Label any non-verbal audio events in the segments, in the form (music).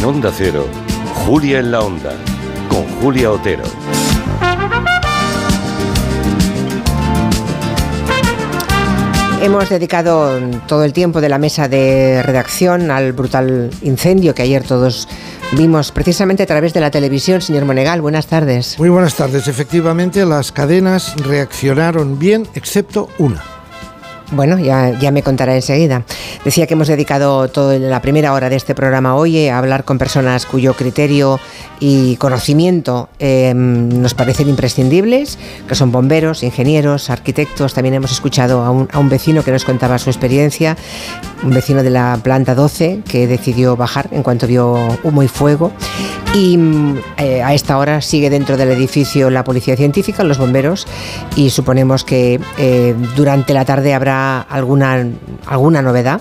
En Onda Cero, Julia en la Onda, con Julia Otero. Hemos dedicado todo el tiempo de la mesa de redacción al brutal incendio que ayer todos vimos precisamente a través de la televisión. Señor Monegal, buenas tardes. Muy buenas tardes. Efectivamente, las cadenas reaccionaron bien, excepto una. Bueno, ya, me contará enseguida. Decía que hemos dedicado toda la primera hora de este programa hoy a hablar con personas cuyo criterio y conocimiento eh, nos parecen imprescindibles, que son bomberos, ingenieros, arquitectos. También hemos escuchado a un, a un vecino que nos contaba su experiencia, un vecino de la planta 12 que decidió bajar en cuanto vio humo y fuego. Y eh, a esta hora sigue dentro del edificio la policía científica, los bomberos, y suponemos que eh, durante la tarde habrá alguna, alguna novedad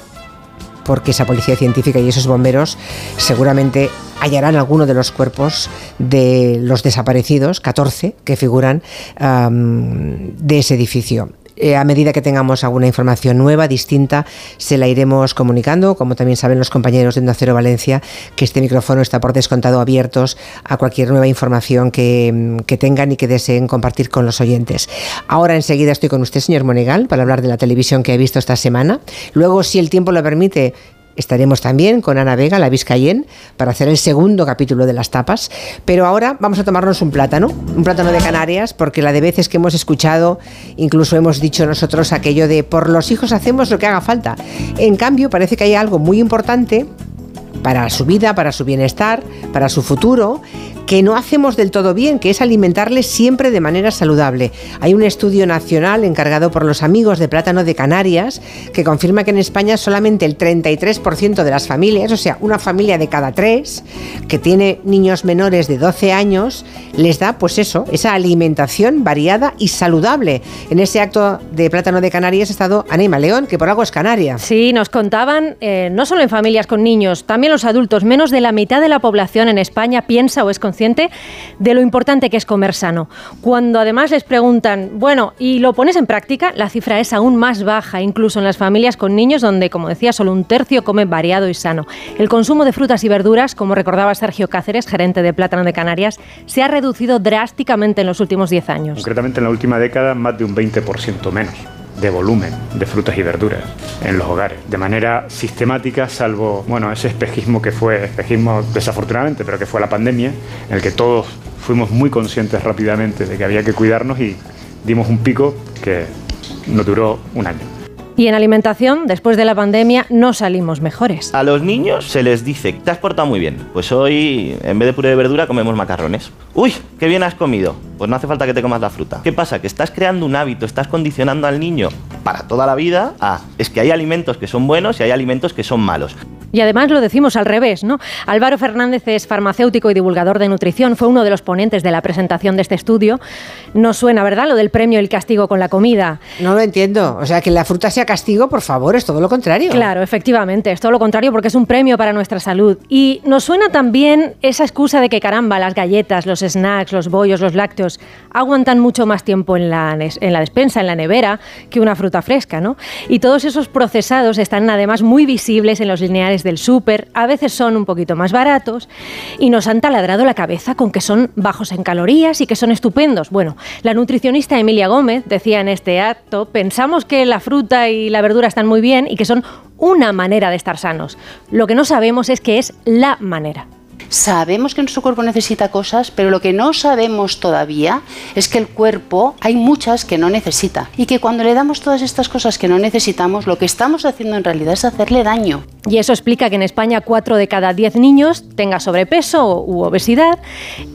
porque esa policía científica y esos bomberos seguramente hallarán alguno de los cuerpos de los desaparecidos, 14 que figuran de ese edificio. Eh, a medida que tengamos alguna información nueva, distinta, se la iremos comunicando. Como también saben los compañeros de Onda Valencia, que este micrófono está por descontado abiertos a cualquier nueva información que, que tengan y que deseen compartir con los oyentes. Ahora enseguida estoy con usted, señor Monegal, para hablar de la televisión que he visto esta semana. Luego, si el tiempo lo permite, Estaremos también con Ana Vega, la Vizcayen, para hacer el segundo capítulo de las tapas. Pero ahora vamos a tomarnos un plátano, un plátano de Canarias, porque la de veces que hemos escuchado, incluso hemos dicho nosotros aquello de por los hijos hacemos lo que haga falta. En cambio, parece que hay algo muy importante para su vida, para su bienestar, para su futuro, que no hacemos del todo bien, que es alimentarles siempre de manera saludable. Hay un estudio nacional encargado por los amigos de plátano de Canarias que confirma que en España solamente el 33% de las familias, o sea, una familia de cada tres que tiene niños menores de 12 años, les da pues eso, esa alimentación variada y saludable. En ese acto de plátano de Canarias ha estado Anima León, que por algo es canaria. Sí, nos contaban, eh, no solo en familias con niños, también los adultos, menos de la mitad de la población en España piensa o es consciente de lo importante que es comer sano. Cuando además les preguntan, bueno, ¿y lo pones en práctica? La cifra es aún más baja, incluso en las familias con niños donde, como decía, solo un tercio come variado y sano. El consumo de frutas y verduras, como recordaba Sergio Cáceres, gerente de Plátano de Canarias, se ha reducido drásticamente en los últimos 10 años. Concretamente en la última década, más de un 20% menos de volumen de frutas y verduras en los hogares, de manera sistemática, salvo, bueno, ese espejismo que fue, espejismo desafortunadamente, pero que fue la pandemia, en el que todos fuimos muy conscientes rápidamente de que había que cuidarnos y dimos un pico que nos duró un año. Y en alimentación, después de la pandemia, no salimos mejores. A los niños se les dice, te has portado muy bien. Pues hoy, en vez de puré de verdura, comemos macarrones. Uy, qué bien has comido. Pues no hace falta que te comas la fruta. ¿Qué pasa? Que estás creando un hábito, estás condicionando al niño para toda la vida a, es que hay alimentos que son buenos y hay alimentos que son malos. Y además lo decimos al revés, ¿no? Álvaro Fernández es farmacéutico y divulgador de nutrición, fue uno de los ponentes de la presentación de este estudio. No suena, ¿verdad? Lo del premio y el castigo con la comida. No lo entiendo. O sea, que la fruta sea castigo, por favor, es todo lo contrario. Claro, efectivamente, es todo lo contrario porque es un premio para nuestra salud. Y nos suena también esa excusa de que caramba, las galletas, los snacks, los bollos, los lácteos aguantan mucho más tiempo en la, en la despensa, en la nevera, que una fruta fresca, ¿no? Y todos esos procesados están además muy visibles en los lineales del súper, a veces son un poquito más baratos y nos han taladrado la cabeza con que son bajos en calorías y que son estupendos. Bueno, la nutricionista Emilia Gómez decía en este acto, pensamos que la fruta y la verdura están muy bien y que son una manera de estar sanos. Lo que no sabemos es que es la manera. Sabemos que nuestro cuerpo necesita cosas, pero lo que no sabemos todavía es que el cuerpo hay muchas que no necesita y que cuando le damos todas estas cosas que no necesitamos, lo que estamos haciendo en realidad es hacerle daño. Y eso explica que en España 4 de cada 10 niños tenga sobrepeso u obesidad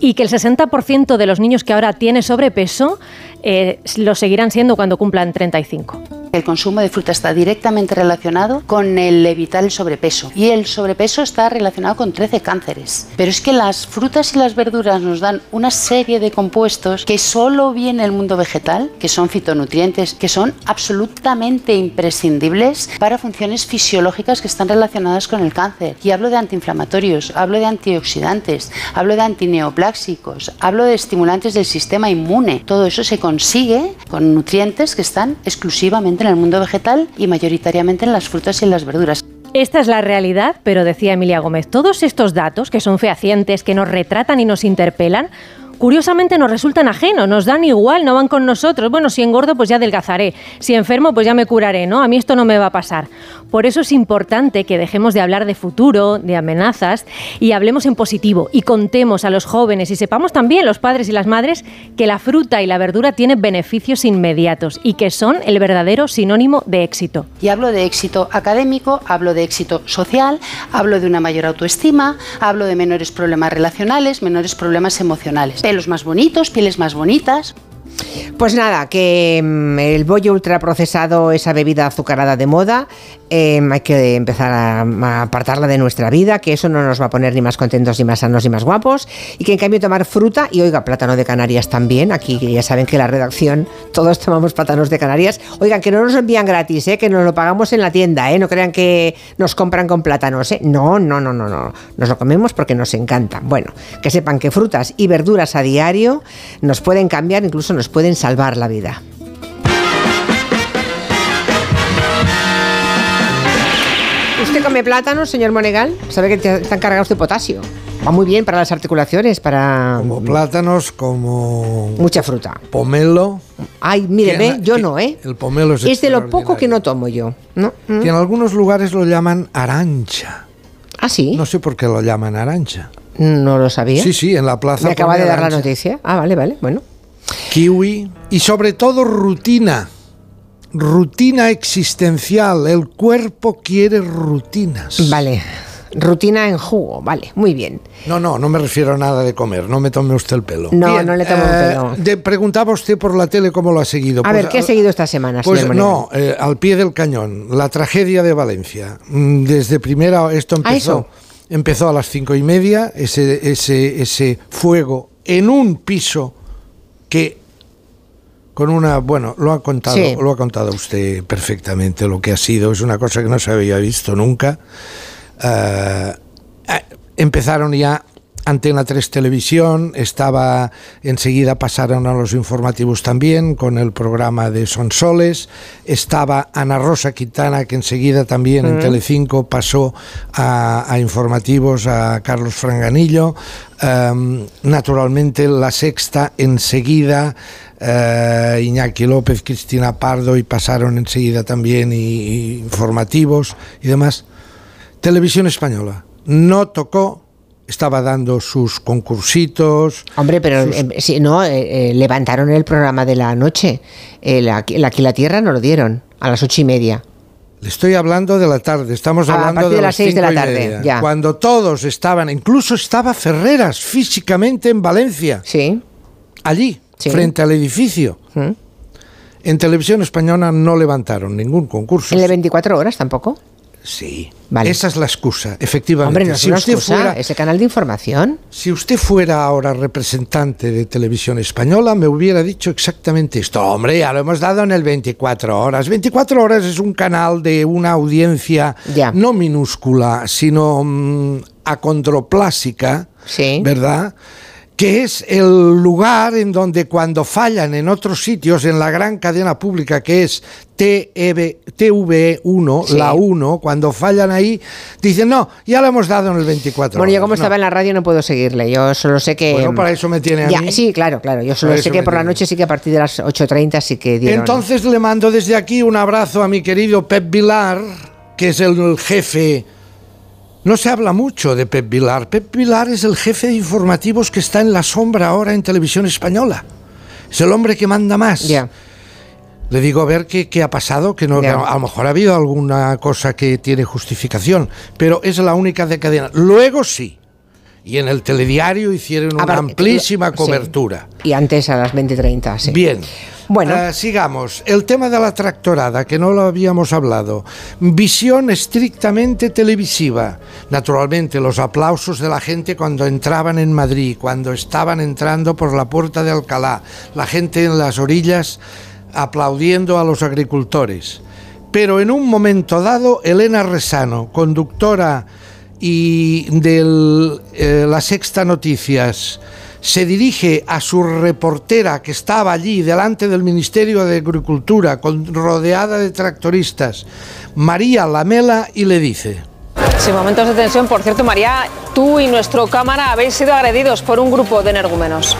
y que el 60% de los niños que ahora tiene sobrepeso eh, lo seguirán siendo cuando cumplan 35. El consumo de fruta está directamente relacionado con el evitar el sobrepeso y el sobrepeso está relacionado con 13 cánceres. Pero es que las frutas y las verduras nos dan una serie de compuestos que solo viene el mundo vegetal, que son fitonutrientes, que son absolutamente imprescindibles para funciones fisiológicas que están relacionadas con el cáncer. Y hablo de antiinflamatorios, hablo de antioxidantes, hablo de antineopláxicos, hablo de estimulantes del sistema inmune. Todo eso se consigue con nutrientes que están exclusivamente en el mundo vegetal y mayoritariamente en las frutas y en las verduras. Esta es la realidad, pero decía Emilia Gómez, todos estos datos, que son fehacientes, que nos retratan y nos interpelan, curiosamente nos resultan ajenos, nos dan igual, no van con nosotros. Bueno, si engordo, pues ya adelgazaré. Si enfermo, pues ya me curaré, ¿no? A mí esto no me va a pasar. Por eso es importante que dejemos de hablar de futuro, de amenazas, y hablemos en positivo y contemos a los jóvenes y sepamos también, los padres y las madres, que la fruta y la verdura tienen beneficios inmediatos y que son el verdadero sinónimo de éxito. Y hablo de éxito académico, hablo de éxito social, hablo de una mayor autoestima, hablo de menores problemas relacionales, menores problemas emocionales pelos más bonitos, pieles más bonitas. Pues nada, que mm, el bollo ultraprocesado, esa bebida azucarada de moda, em, hay que empezar a, apartarla de nuestra vida, que eso no nos va a poner ni más contentos, ni más sanos, ni más guapos, y que en cambio tomar fruta, y oiga, plátano de Canarias también, aquí ya saben que la redacción, todos tomamos plátanos de Canarias, oigan, que no nos envían gratis, ¿eh? que nos lo pagamos en la tienda, ¿eh? no crean que nos compran con plátanos, ¿eh? no, no, no, no, no, nos lo comemos porque nos encanta. Bueno, que sepan que frutas y verduras a diario nos pueden cambiar, incluso nos pueden salvar la vida. ¿Usted come plátano, señor Monegal? Sabe que están cargados de potasio. Va muy bien para las articulaciones, para... Como plátanos, como... Mucha fruta. Pomelo. Ay, mire, ve, yo no, ¿eh? El pomelo es Es de lo poco que no tomo yo. ¿no? ¿Mm? Que en algunos lugares lo llaman arancha. ¿Ah, sí? No sé por qué lo llaman arancha. No lo sabía. Sí, sí, en la plaza. Me acaba de dar la noticia. Ah, vale, vale, bueno. Kiwi. Y sobre todo rutina. Rutina existencial. El cuerpo quiere rutinas. Vale. Rutina en jugo, vale, muy bien. No, no, no me refiero a nada de comer, no me tome usted el pelo. No, no le tomo el eh, pelo. preguntaba usted por la tele cómo lo ha seguido. A Pues, ver, ¿qué ha al- seguido esta semana, Pues señor no, eh, al pie del cañón, la tragedia de Valencia. Mm, Desde primera, esto Ah, empezó, eso. empezó a las cinco y media, ese, ese, ese fuego en un piso que con una, bueno, lo ha contado, Sí. lo ha contado usted perfectamente lo que ha sido, es una cosa que no se había visto nunca. Eh, eh, empezaron ya Antena 3 Televisión, estaba enseguida pasaron a los informativos también con el programa de Sonsoles, estaba Ana Rosa Quintana que enseguida también en Telecinco pasó a, a informativos a Carlos Franganillo, Em, naturalmente la sexta enseguida eh, Iñaki López, Cristina Pardo y pasaron enseguida también y- y informativos y demás. Televisión Española no tocó, estaba dando sus concursitos. Hombre, pero sus- eh, no, eh, eh, levantaron el programa de la noche. El Aquí la Tierra no lo dieron, a las ocho y media. Le estoy hablando de la tarde, estamos Ah, hablando de, de las seis de la tarde, media, ya. Cuando todos estaban, incluso estaba Ferreras físicamente en Valencia, Sí. allí, Sí. frente al edificio. ¿Mm? En televisión española no levantaron ningún concurso. ¿El de 24 horas tampoco? Sí, Vale. esa es la excusa, efectivamente. Hombre, no es si, una usted excusa, fuera, es el canal de información. si usted fuera ahora representante de televisión española, me hubiera dicho exactamente esto. Hombre, ya lo hemos dado en el 24 horas. 24 horas es un canal de una audiencia Ya. no minúscula, sino mm, acondroplásica, Sí. ¿verdad? Que es el lugar en donde cuando fallan en otros sitios, en la gran cadena pública que es TEV, TV1, Sí. la 1, cuando fallan ahí, dicen, no, ya lo hemos dado en el 24. Bueno, yo horas". como No. estaba en la radio no puedo seguirle. Yo solo sé que. Bueno, para eso me tiene a Ya, mí. Sí, claro, claro. Yo solo Para sé que por la noche sí que a partir de las 8.30 sí que dieron. Entonces le mando desde aquí un abrazo a mi querido Pep Vilar, que es el jefe. No se habla mucho de Pep Vilar. Pep Vilar es el jefe de informativos que está en la sombra ahora en televisión española. Es el hombre que manda más. Le digo a ver qué, qué ha pasado, que no, a lo mejor ha habido alguna cosa que tiene justificación, pero es la única de cadena. Luego sí. Y en el telediario hicieron una amplísima sí. cobertura. Y antes a las 20.30, sí. Bien. Bueno. Eh, sigamos. El tema de la tractorada, que no lo habíamos hablado. Visión estrictamente televisiva. Naturalmente, los aplausos de la gente cuando entraban en Madrid, cuando estaban entrando por la puerta de Alcalá, la gente en las orillas aplaudiendo a los agricultores. Pero en un momento dado, Elena Resano, conductora y de la Sexta Noticias, se dirige a su reportera que estaba allí delante del Ministerio de Agricultura, rodeada de tractoristas, María Lamela, y le dice... Sí, momentos de tensión. Por cierto, María, tú y nuestro cámara habéis sido agredidos por un grupo de energúmenos.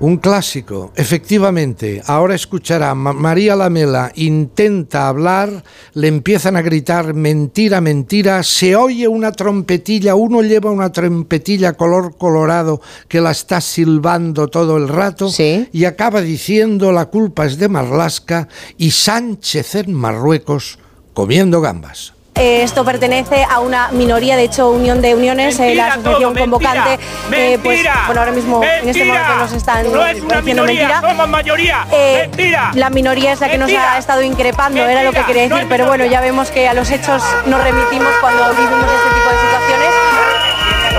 Un clásico, efectivamente. Ahora escuchará, Ma- María Lamela intenta hablar, le empiezan a gritar mentira, mentira, se oye una trompetilla, uno lleva una trompetilla color colorado que la está silbando todo el rato Sí. y acaba diciendo la culpa es de Marlasca y Sánchez en Marruecos comiendo gambas. Eh, Esto pertenece a una minoría, de hecho, Unión de Uniones, eh, la asociación convocante, eh, pues bueno, ahora mismo en este momento nos están diciendo mentira. Eh, La minoría es la que nos ha estado increpando, era lo que quería decir, pero bueno, ya vemos que a los hechos nos remitimos cuando vivimos este tipo de situaciones.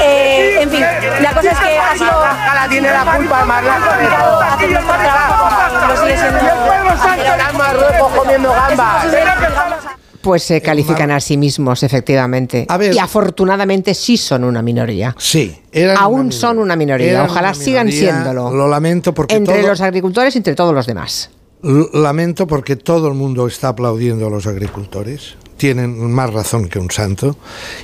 Eh, en fin, la cosa es que ha sido tiene la culpa hacer nuestro trabajo, lo sigue siendo. Marruecos comiendo gambas. Pues se califican a sí mismos, efectivamente. A ver. y afortunadamente sí son una minoría. Sí, eran Aún una son una minoría. Ojalá una sigan siéndolo. Lo lamento porque Entre todo- los agricultores y entre todos los demás. Lamento porque todo el mundo está aplaudiendo a los agricultores. Tienen más razón que un santo.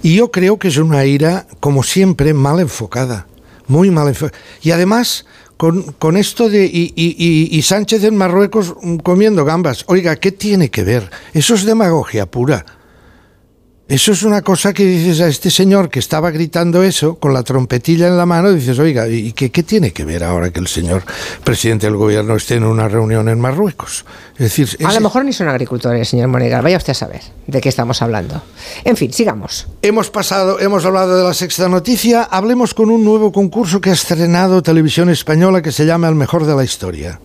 Y yo creo que es una ira, como siempre, mal enfocada. Muy mal enfocada. Y además, con, con esto de. Y, y- y- y Sánchez en Marruecos mm, comiendo gambas. Oiga, ¿qué tiene que ver? Eso es demagogia pura. Eso es una cosa que dices a este señor que estaba gritando eso con la trompetilla en la mano, dices, oiga, ¿y qué, qué tiene que ver ahora que el señor presidente del gobierno esté en una reunión en Marruecos? Es decir, A lo mejor ni son agricultores, señor Monegal. Vaya usted a saber de qué estamos hablando. En fin, sigamos. hemos pasado, hemos hablado de la sexta noticia, hablemos con un nuevo concurso que ha estrenado Televisión Española que se llama El Mejor de la Historia.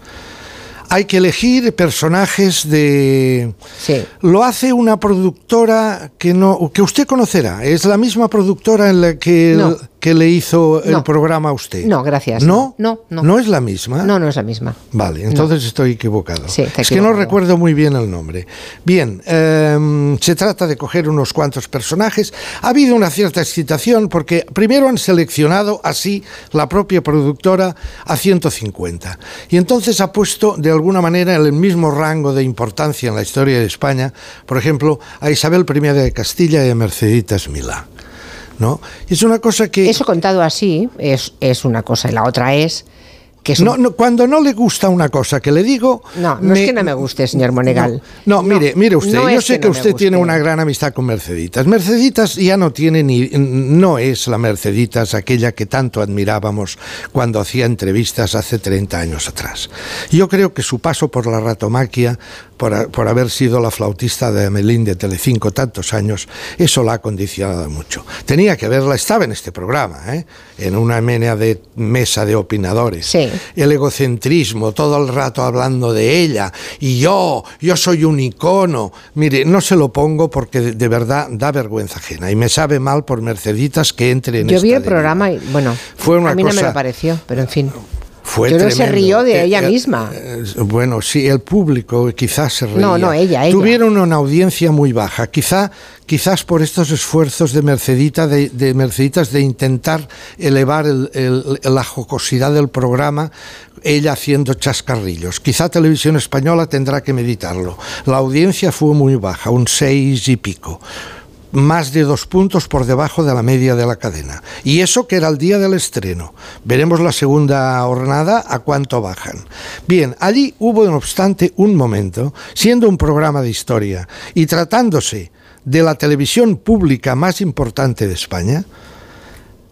Hay que elegir personajes de... Sí. Lo hace una productora que no que usted conocerá. Es la misma productora en la que, No. Que le hizo el No. programa a usted. No, gracias. ¿No? No, no. ¿No es la misma? No, no es la misma. Vale, entonces estoy equivocado. Sí, es que no recuerdo muy bien el nombre. Bien, em, se trata de coger unos cuantos personajes. Ha habido una cierta excitación porque primero han seleccionado así la propia productora a 150. Y entonces ha puesto de alguna manera en el mismo rango de importancia en la historia de España, por ejemplo, a Isabel I de Castilla y a Merceditas Milá. ¿No? Es una cosa que... Eso contado así es, es una cosa y la otra es que es un- No, no, cuando no le gusta una cosa que le digo... No, no es que no me guste, señor Monegal. No, mire, mire usted, no yo sé que que, me usted tiene una gran amistad con Merceditas. Merceditas ya no tiene ni, no es la Merceditas aquella que tanto admirábamos cuando hacía entrevistas hace 30 años atrás. Yo creo que su paso por la ratomaquia, por, por haber sido la flautista de Amelín de Telecinco tantos años, eso la ha condicionado mucho. Tenía que verla, estaba en este programa, ¿eh? en una mena de mesa de opinadores Sí. el egocentrismo, todo el rato hablando de ella, y yo, yo soy un icono. Mire, no se lo pongo porque de, de verdad da vergüenza ajena y me sabe mal por Merceditas que entre en Yo esta vi el programa y, bueno, Fue una a mí no me cosa- lo pareció, pero en fin. Fue creo que se tremendo. rió de Eh, ella eh, misma. eh, bueno, sí, el público quizás se reía. No, no, ella, ella. Tuvieron una audiencia muy baja. Quizá, quizás por estos esfuerzos de Mercedita, de, de Merceditas, de intentar elevar el- el- la jocosidad del programa, ella haciendo chascarrillos. Quizá Televisión Española tendrá que meditarlo. La audiencia fue muy baja, un seis y pico más de dos puntos por debajo de la media de la cadena. Y eso que era el día del estreno. Veremos la segunda jornada a cuánto bajan. Bien, allí hubo no obstante un momento, siendo un programa de historia y tratándose de la televisión pública más importante de España,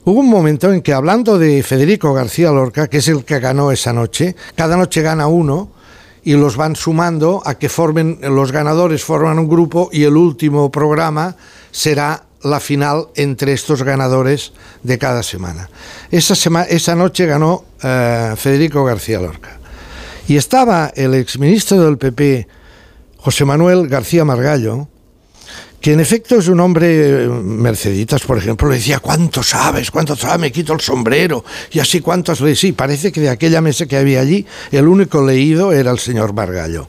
Hubo un momento en que hablando de Federico García Lorca, que es el que ganó esa noche, cada noche gana uno y los van sumando a que formen los ganadores forman un grupo y el último programa será la final entre estos ganadores de cada semana. Esa, esa noche ganó eh, Federico García Lorca. Y estaba el exministro del PP, José Manuel García Margallo, que en efecto es un hombre, eh, Merceditas, por ejemplo, le decía, ¿cuánto sabes? ¿Cuánto sabes? Me quito el sombrero. Y así, ¿cuántos leí? Sí, parece que de aquella mesa que había allí, el único leído era el señor Margallo.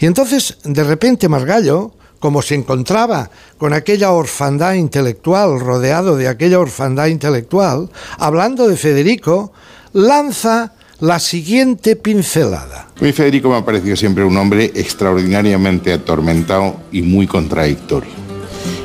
Y entonces, de repente, Margallo, como se encontraba con aquella orfandad intelectual, rodeado de aquella orfandad intelectual, hablando de Federico, lanza la siguiente pincelada. Federico me ha parecido siempre un hombre extraordinariamente atormentado y muy contradictorio.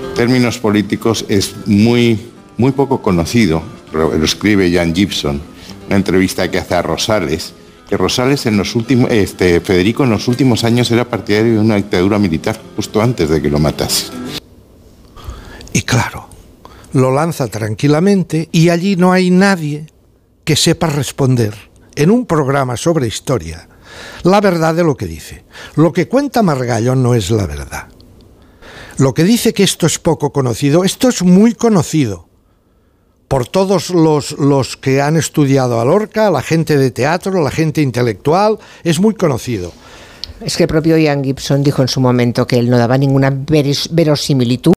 En términos políticos es muy, muy poco conocido, lo escribe Jan Gibson, una entrevista que hace a Rosales, que Rosales en los últimos, este, Federico en los últimos años era partidario de una dictadura militar, justo antes de que lo matase. Y claro, lo lanza tranquilamente y allí no hay nadie que sepa responder en un programa sobre historia la verdad de lo que dice. Lo que cuenta Margallo no es la verdad. Lo que dice que esto es poco conocido, esto es muy conocido por todos los, los que han estudiado a Lorca, la gente de teatro, la gente intelectual, es muy conocido. Es que el propio Ian Gibson dijo en su momento que él no daba ninguna verosimilitud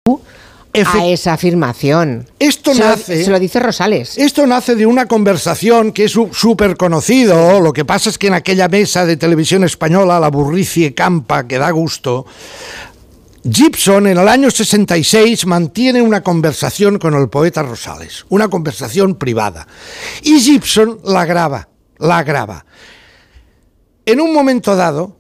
a esa afirmación. Esto se nace. Lo, se lo dice Rosales. Esto nace de una conversación que es súper conocido. Lo que pasa es que en aquella mesa de televisión española, la burricie campa, que da gusto, Gibson en el año 66 mantiene una conversación con el poeta Rosales, una conversación privada. Y Gibson la graba, la graba. En un momento dado,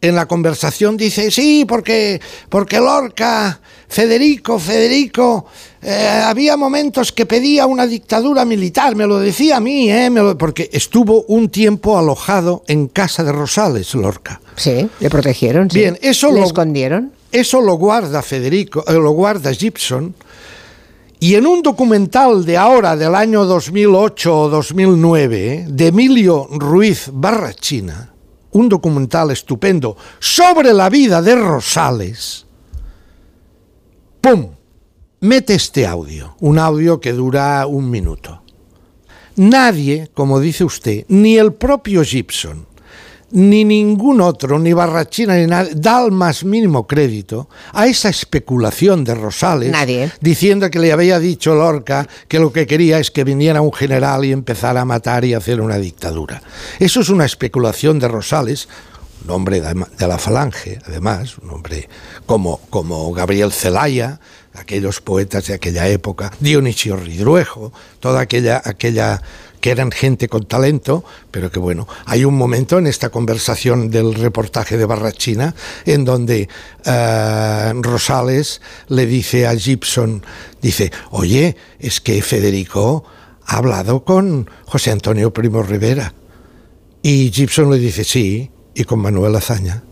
en la conversación dice, sí, porque, porque Lorca, Federico, Federico, eh, había momentos que pedía una dictadura militar, me lo decía a mí, eh, me lo- porque estuvo un tiempo alojado en casa de Rosales, Lorca. Sí, le protegieron. sí. Bien, eso le lo- escondieron. Eso lo guarda Federico, eh, lo guarda Gibson. Y en un documental de ahora, del año 2008 o 2009, eh, de Emilio Ruiz Barrachina, un documental estupendo sobre la vida de Rosales, ¡pum! Mete este audio, un audio que dura un minuto. Nadie, como dice usted, ni el propio Gibson, ni ningún otro, ni Barrachina, ni nadie, da el más mínimo crédito a esa especulación de Rosales, Nadie. diciendo que le había dicho Lorca que lo que quería es que viniera un general y empezara a matar y hacer una dictadura. Eso es una especulación de Rosales, un hombre de la falange, además, un hombre como, como Gabriel Celaya, aquellos poetas de aquella época, Dionisio Ridruejo, toda aquella, aquella que eran gente con talento, pero que bueno, hay un momento en esta conversación del reportaje de Barrachina en donde eh, Rosales le dice a Gibson, dice, oye, es que Federico ha hablado con José Antonio Primo Rivera. Y Gibson le dice, sí, y con Manuel Azaña.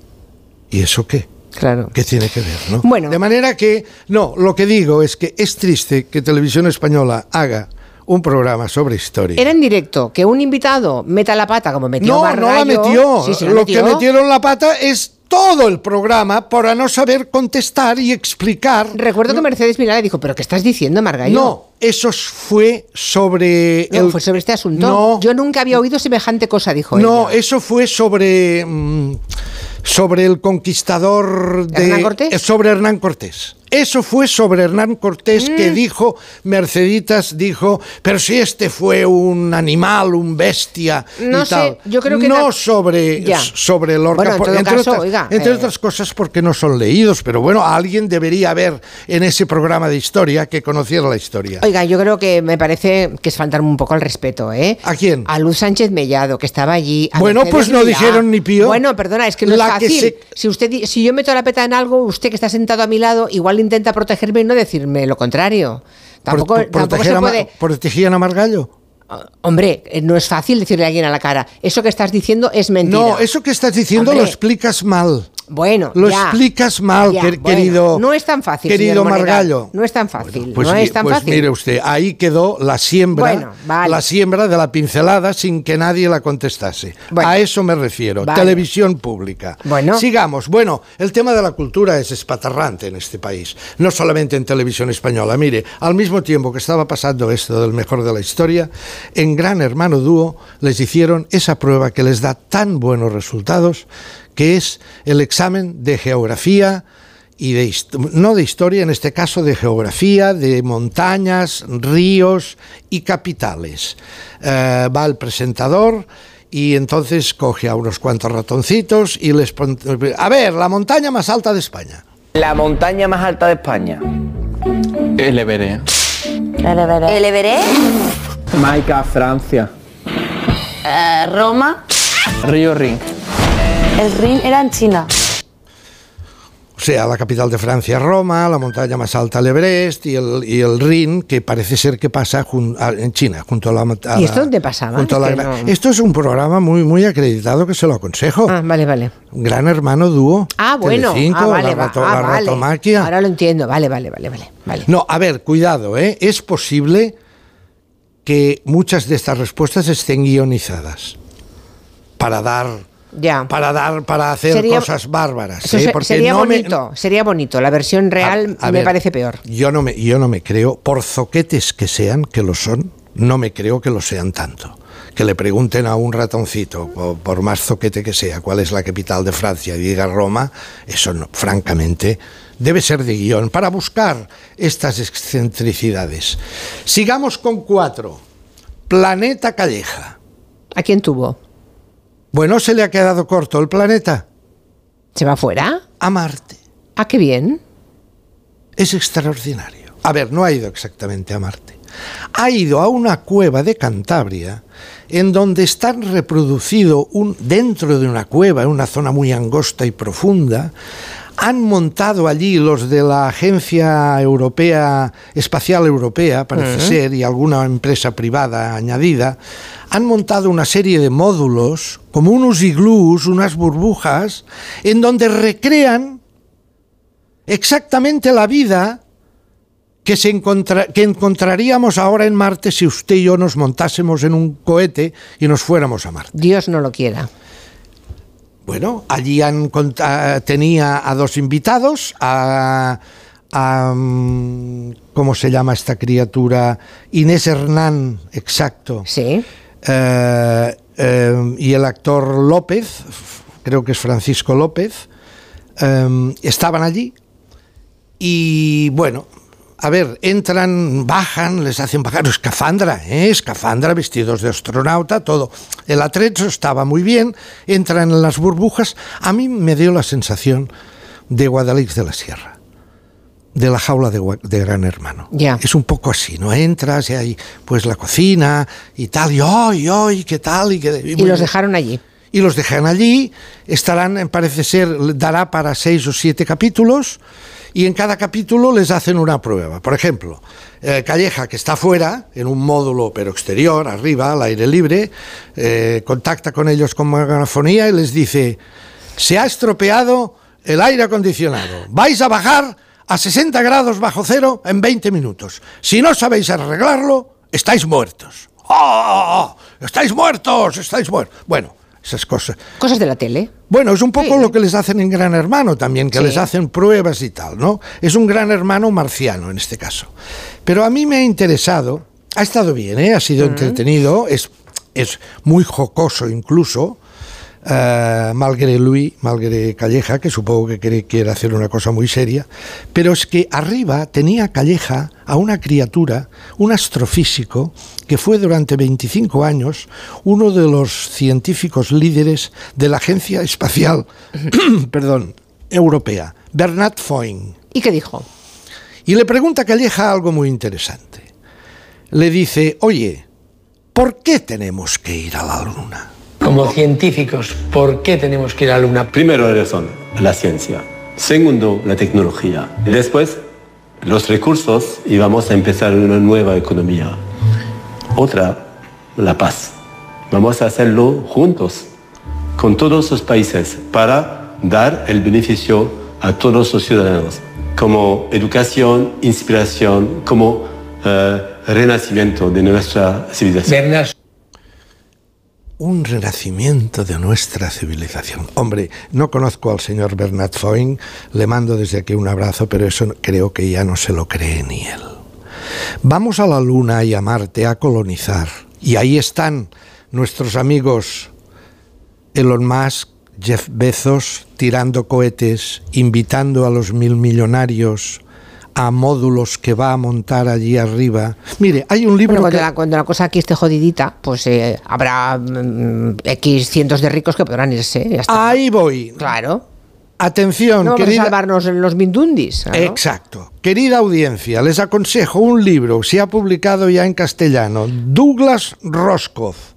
¿Y eso qué? Claro. ¿Qué tiene que ver, no? Bueno. De manera que, no, lo que digo es que es triste que Televisión Española haga un programa sobre historia. Era en directo, que un invitado meta la pata como metió no, no la metió. Sí, sí la lo metió. que metieron la pata es todo el programa para no saber contestar y explicar. Recuerdo que Mercedes Milá le dijo, ¿pero qué estás diciendo, Margallo? No, eso fue sobre. No, el- fue sobre este asunto. No. Yo nunca había oído semejante cosa, dijo No, ella. eso fue sobre mm, sobre el conquistador de ¿Hernán Cortés? eh, sobre Hernán Cortés. Eso fue sobre Hernán Cortés que Mm. dijo Merceditas dijo, pero si este fue un animal, un bestia No y sé, tal. yo creo que no sobre Ya. sobre Lorca, Bueno, en entre, caso, otras, oiga, entre eh, otras cosas porque no son leídos, pero bueno, alguien debería haber en ese programa de historia que conociera la historia. Oiga, yo creo que me parece que es faltarme un poco al respeto, ¿eh? ¿A quién? A Luz Sánchez Mellado, que estaba allí. a Bueno, Mercedes pues no Milá. dijeron ni pío. Bueno, perdona, es que no La es que fácil. se- Si usted, si yo meto la peta en algo, usted que está sentado a mi lado, igual intenta protegerme y no decirme lo contrario. Tampoco, a. ¿Protegían a Margallo? Hombre, eh, no es fácil decirle a alguien a la cara. Eso que estás diciendo es mentira. No, eso que estás diciendo lo explicas mal. Bueno, Lo ya. explicas mal, Ya, quer- bueno, querido. No es tan fácil. Querido. Margallo. No es tan fácil. Pues, no es tan pues fácil. mire usted, ahí quedó la siembra, Bueno, vale. la siembra de la pincelada sin que nadie la contestase. A eso me refiero. Vale. Televisión pública. Bueno. Sigamos. Bueno, el tema de la cultura es espatarrante en este país. No solamente en televisión española. Mire, al mismo tiempo que estaba pasando esto del mejor de la historia, en Gran Hermano Dúo les hicieron esa prueba que les da tan buenos resultados, que es el examen de geografía y de no de historia, en este caso de geografía, de montañas, ríos y capitales. Eh, va el presentador y entonces coge a unos cuantos ratoncitos y les pone, a ver, la montaña más alta de España. La montaña más alta de España. El Everest. El Everest. El Everest. Jamaica, Francia. Eh, Roma. Río Rin. El Rin era en China. O sea, la capital de Francia, Roma, la montaña más alta, el Everest, y el, y el Rin, que parece ser que pasa jun- a- en China, junto a la... a ¿Y esto dónde pasaba? junto a la Es que gra- no- Esto es un programa muy, muy acreditado que se lo aconsejo. Ah, vale, vale. Gran hermano dúo. Ah, bueno. Telecinco, ah, vale, la, rato- ah, la vale. ratomaquia. Ahora lo entiendo. Vale, vale, vale, vale. vale. No, a ver, cuidado, ¿eh? Es posible que muchas de estas respuestas estén guionizadas para dar, Ya. para dar, para hacer Sería- cosas bárbaras. ¿eh? Porque sería no me- bonito, sería bonito. La versión real A- a me ver, parece peor. Yo no me, yo no me creo, por zoquetes que sean, que lo son, no me creo que lo sean tanto. Que le pregunten a un ratoncito, por, por más zoquete que sea, cuál es la capital de Francia y diga Roma, eso no, francamente debe ser de guion para buscar estas excentricidades. Sigamos con cuatro. Planeta Calleja. ¿A quién tuvo? Bueno, se le ha quedado corto el planeta. ¿Se va fuera? A Marte. Ah, qué bien. es extraordinario. A ver, no ha ido exactamente a Marte. Ha ido a una cueva de Cantabria en donde están reproducido un, dentro de una cueva, en una zona muy angosta y profunda, han montado allí los de la Agencia Europea Espacial Europea, parece ser, y alguna empresa privada añadida, han montado una serie de módulos, como unos iglús, unas burbujas, en donde recrean exactamente la vida que, se encontra- que encontraríamos ahora en Marte si usted y yo nos montásemos en un cohete y nos fuéramos a Marte. Dios no lo quiera. Bueno, allí han ah, tenía a dos invitados, a, a, mm, ¿cómo se llama esta criatura? Inés Hernán, exacto. Sí. Eh, eh, y el actor López, creo que es Francisco López, eh, estaban allí y bueno, a ver, entran, bajan, les hacen bajar escafandra, ¿eh? escafandra, vestidos de astronauta, todo. El atrecho estaba muy bien, entran en las burbujas. A mí me dio la sensación de Guadalix de la Sierra, de la jaula de, Gran Hermano. Ya. Es un poco así, ¿no? Entras y hay pues la cocina y tal, y hoy, hoy, qué tal, y, qué, Y los dejaron allí. y los dejan allí, estarán, eh, parece ser, dará para seis o siete capítulos, y en cada capítulo les hacen una prueba. Por ejemplo, eh, Calleja, que está fuera, en un módulo pero exterior, arriba, al aire libre, eh, contacta con ellos con megafonía y les dice, se ha estropeado el aire acondicionado, vais a bajar a 60 grados bajo cero en 20 minutos. Si no sabéis arreglarlo, estáis muertos. ¡Oh! ¡Estáis muertos! ¡Estáis muertos! Bueno, esas cosas. Cosas de la tele. Bueno, es un poco lo que les hacen en Gran Hermano también, que Sí. les hacen pruebas y tal, ¿no? Es un Gran Hermano marciano en este caso. Pero a mí me ha interesado, ha estado bien, ¿eh? ha sido entretenido, es, es muy jocoso incluso, eh, malgré Luis, malgré Calleja, que supongo que quiere, quiere hacer una cosa muy seria, pero es que arriba tenía Calleja a una criatura, un astrofísico, que fue durante 25 años uno de los científicos líderes de la Agencia Espacial (coughs) perdón, Europea, Bernard Foyn. ¿Y qué dijo? Y le pregunta a Calleja algo muy interesante. Le dice, oye, ¿por qué tenemos que ir a la Luna? Como científicos, ¿por qué tenemos que ir a la Luna? Primero razón, la ciencia. Segundo, la tecnología. Y después, los recursos y vamos a empezar una nueva economía. Otra, la paz. Vamos a hacerlo juntos, con todos los países, para dar el beneficio a todos los ciudadanos, como educación, inspiración, como eh, renacimiento de nuestra civilización. Un renacimiento de nuestra civilización. Hombre, no conozco al señor Bernard Foyn, le mando desde aquí un abrazo, pero eso creo que ya no se lo cree ni él. Vamos a la Luna y a Marte a colonizar. Y ahí están nuestros amigos Elon Musk, Jeff Bezos, tirando cohetes, invitando a los mil millonarios a módulos que va a montar allí arriba. Mire, hay un libro Bueno, cuando, que... la, cuando la cosa aquí esté jodidita, pues eh, habrá mm, X cientos de ricos que podrán irse. ya está. Ahí voy. Claro. Atención, No querida. a salvarnos en los mindundis. Exacto. Querida audiencia, les aconsejo un libro, se ha publicado ya en castellano, Douglas Roscoff.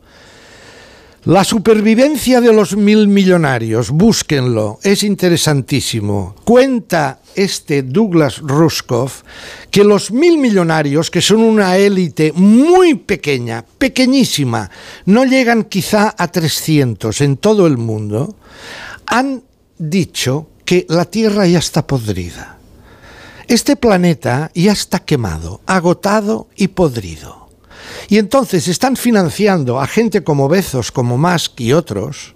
La supervivencia de los mil millonarios, búsquenlo, es interesantísimo. Cuenta este Douglas Roscoff que los mil millonarios, que son una élite muy pequeña, pequeñísima, no llegan quizá a 300 en todo el mundo, han dicho que la Tierra ya está podrida. Este planeta ya está quemado, agotado y podrido. Y entonces están financiando a gente como Bezos, como Musk y otros,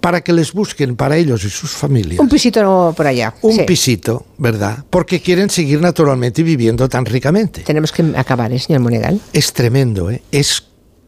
para que les busquen para ellos y sus familias Un pisito por allá. un sí. pisito, ¿verdad? Porque quieren seguir naturalmente viviendo tan ricamente. Tenemos que acabar, ¿eh, señor Monegal? Es tremendo, ¿eh? Es,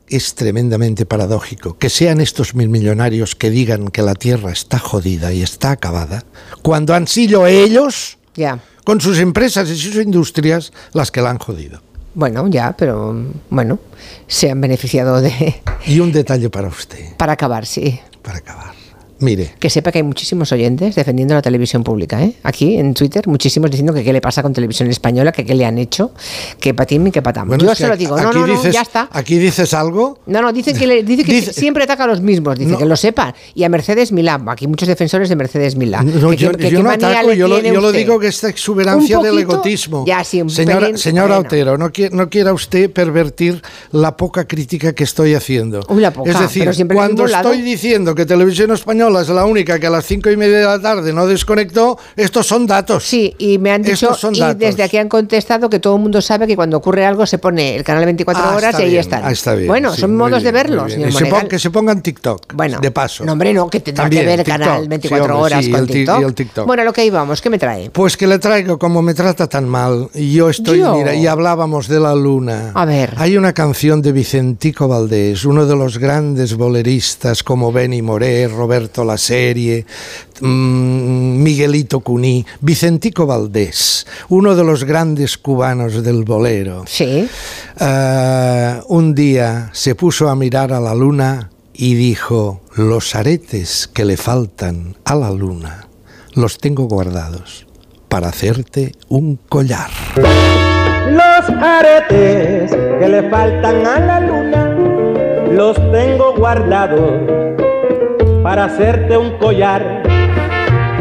es tremendamente paradójico que sean estos mil millonarios que digan que la Tierra está jodida y está acabada, cuando han sido ellos, Ya. con sus empresas y sus industrias, las que la han jodido. Bueno, ya, pero bueno, se han beneficiado de. Y un detalle para usted, Para acabar, sí. para acabar. Mire, Que sepa que hay muchísimos oyentes defendiendo la televisión pública, ¿eh? Aquí en Twitter, muchísimos diciendo que qué le pasa con televisión española, que qué le han hecho, que patín y que patam. bueno, Yo se lo digo, no, no, no, dices- ya está. Aquí dices algo No, no, dice que, le- dice que Dice- siempre ataca a los mismos, dice No. que lo sepan. Y a Mercedes Milá, aquí muchos defensores de Mercedes Milá. No, Que- yo, que- yo no ataco, yo lo, yo lo digo que esta exuberancia del egotismo. ya, sí, un señora, pelín, señora bueno. Otero, no, qui- no quiera usted pervertir la poca crítica que estoy haciendo. Uy, la poca, es decir, cuando estoy diciendo que Televisión Española es la única que a las cinco y media de la tarde no desconectó, estos son datos. Sí, y me han dicho, son y datos. desde aquí han contestado que todo el mundo sabe que cuando ocurre algo se pone el canal 24 Ah, horas y ahí bien, están. ah, está bien, bueno, sí, son modos de bien, verlo, muy bien. señor Y se pon- Monegal. que se pongan TikTok, Bueno, de paso. No, hombre, no, que tendrá También, que ver el canal Sí, 24 hombre, horas sí, con el ti- TikTok. y el TikTok. Bueno, lo que íbamos, ¿qué me trae? Pues que le traigo como me trata tan mal. Y yo estoy, Yo. mira, y hablábamos de la luna. A ver. Hay una canción de Vicentico Valdés, uno de los grandes boleristas como Benny Moré, Roberto La Serie, mm, Miguelito Cuní. Vicentico Valdés, uno de los grandes cubanos del bolero. Sí. Eh, un día se puso a mirar a la luna y dijo, los aretes que le faltan a la luna los tengo guardados para hacerte un collar. Los aretes que le faltan a la luna los tengo guardados para hacerte un collar.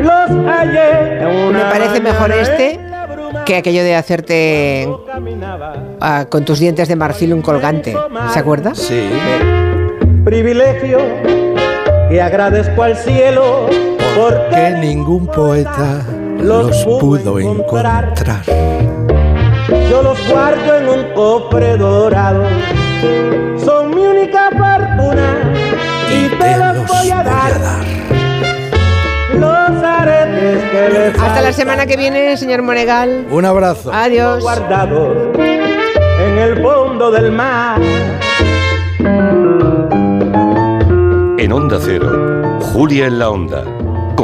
Los hallé en una Me parece mejor este que aquello de hacerte ah, con tus dientes de marfil un colgante. ¿Se acuerda? Sí. privilegio que agradezco al cielo porque Que ningún poeta los pudo encontrar. yo los guardo en un cofre dorado. Son mi única fortuna y te los voy a dar. Los aretes que le Hasta la semana que viene, señor Monegal. Un abrazo. Adiós. guardados en el fondo del mar. En Onda Cero, Julia en la Onda,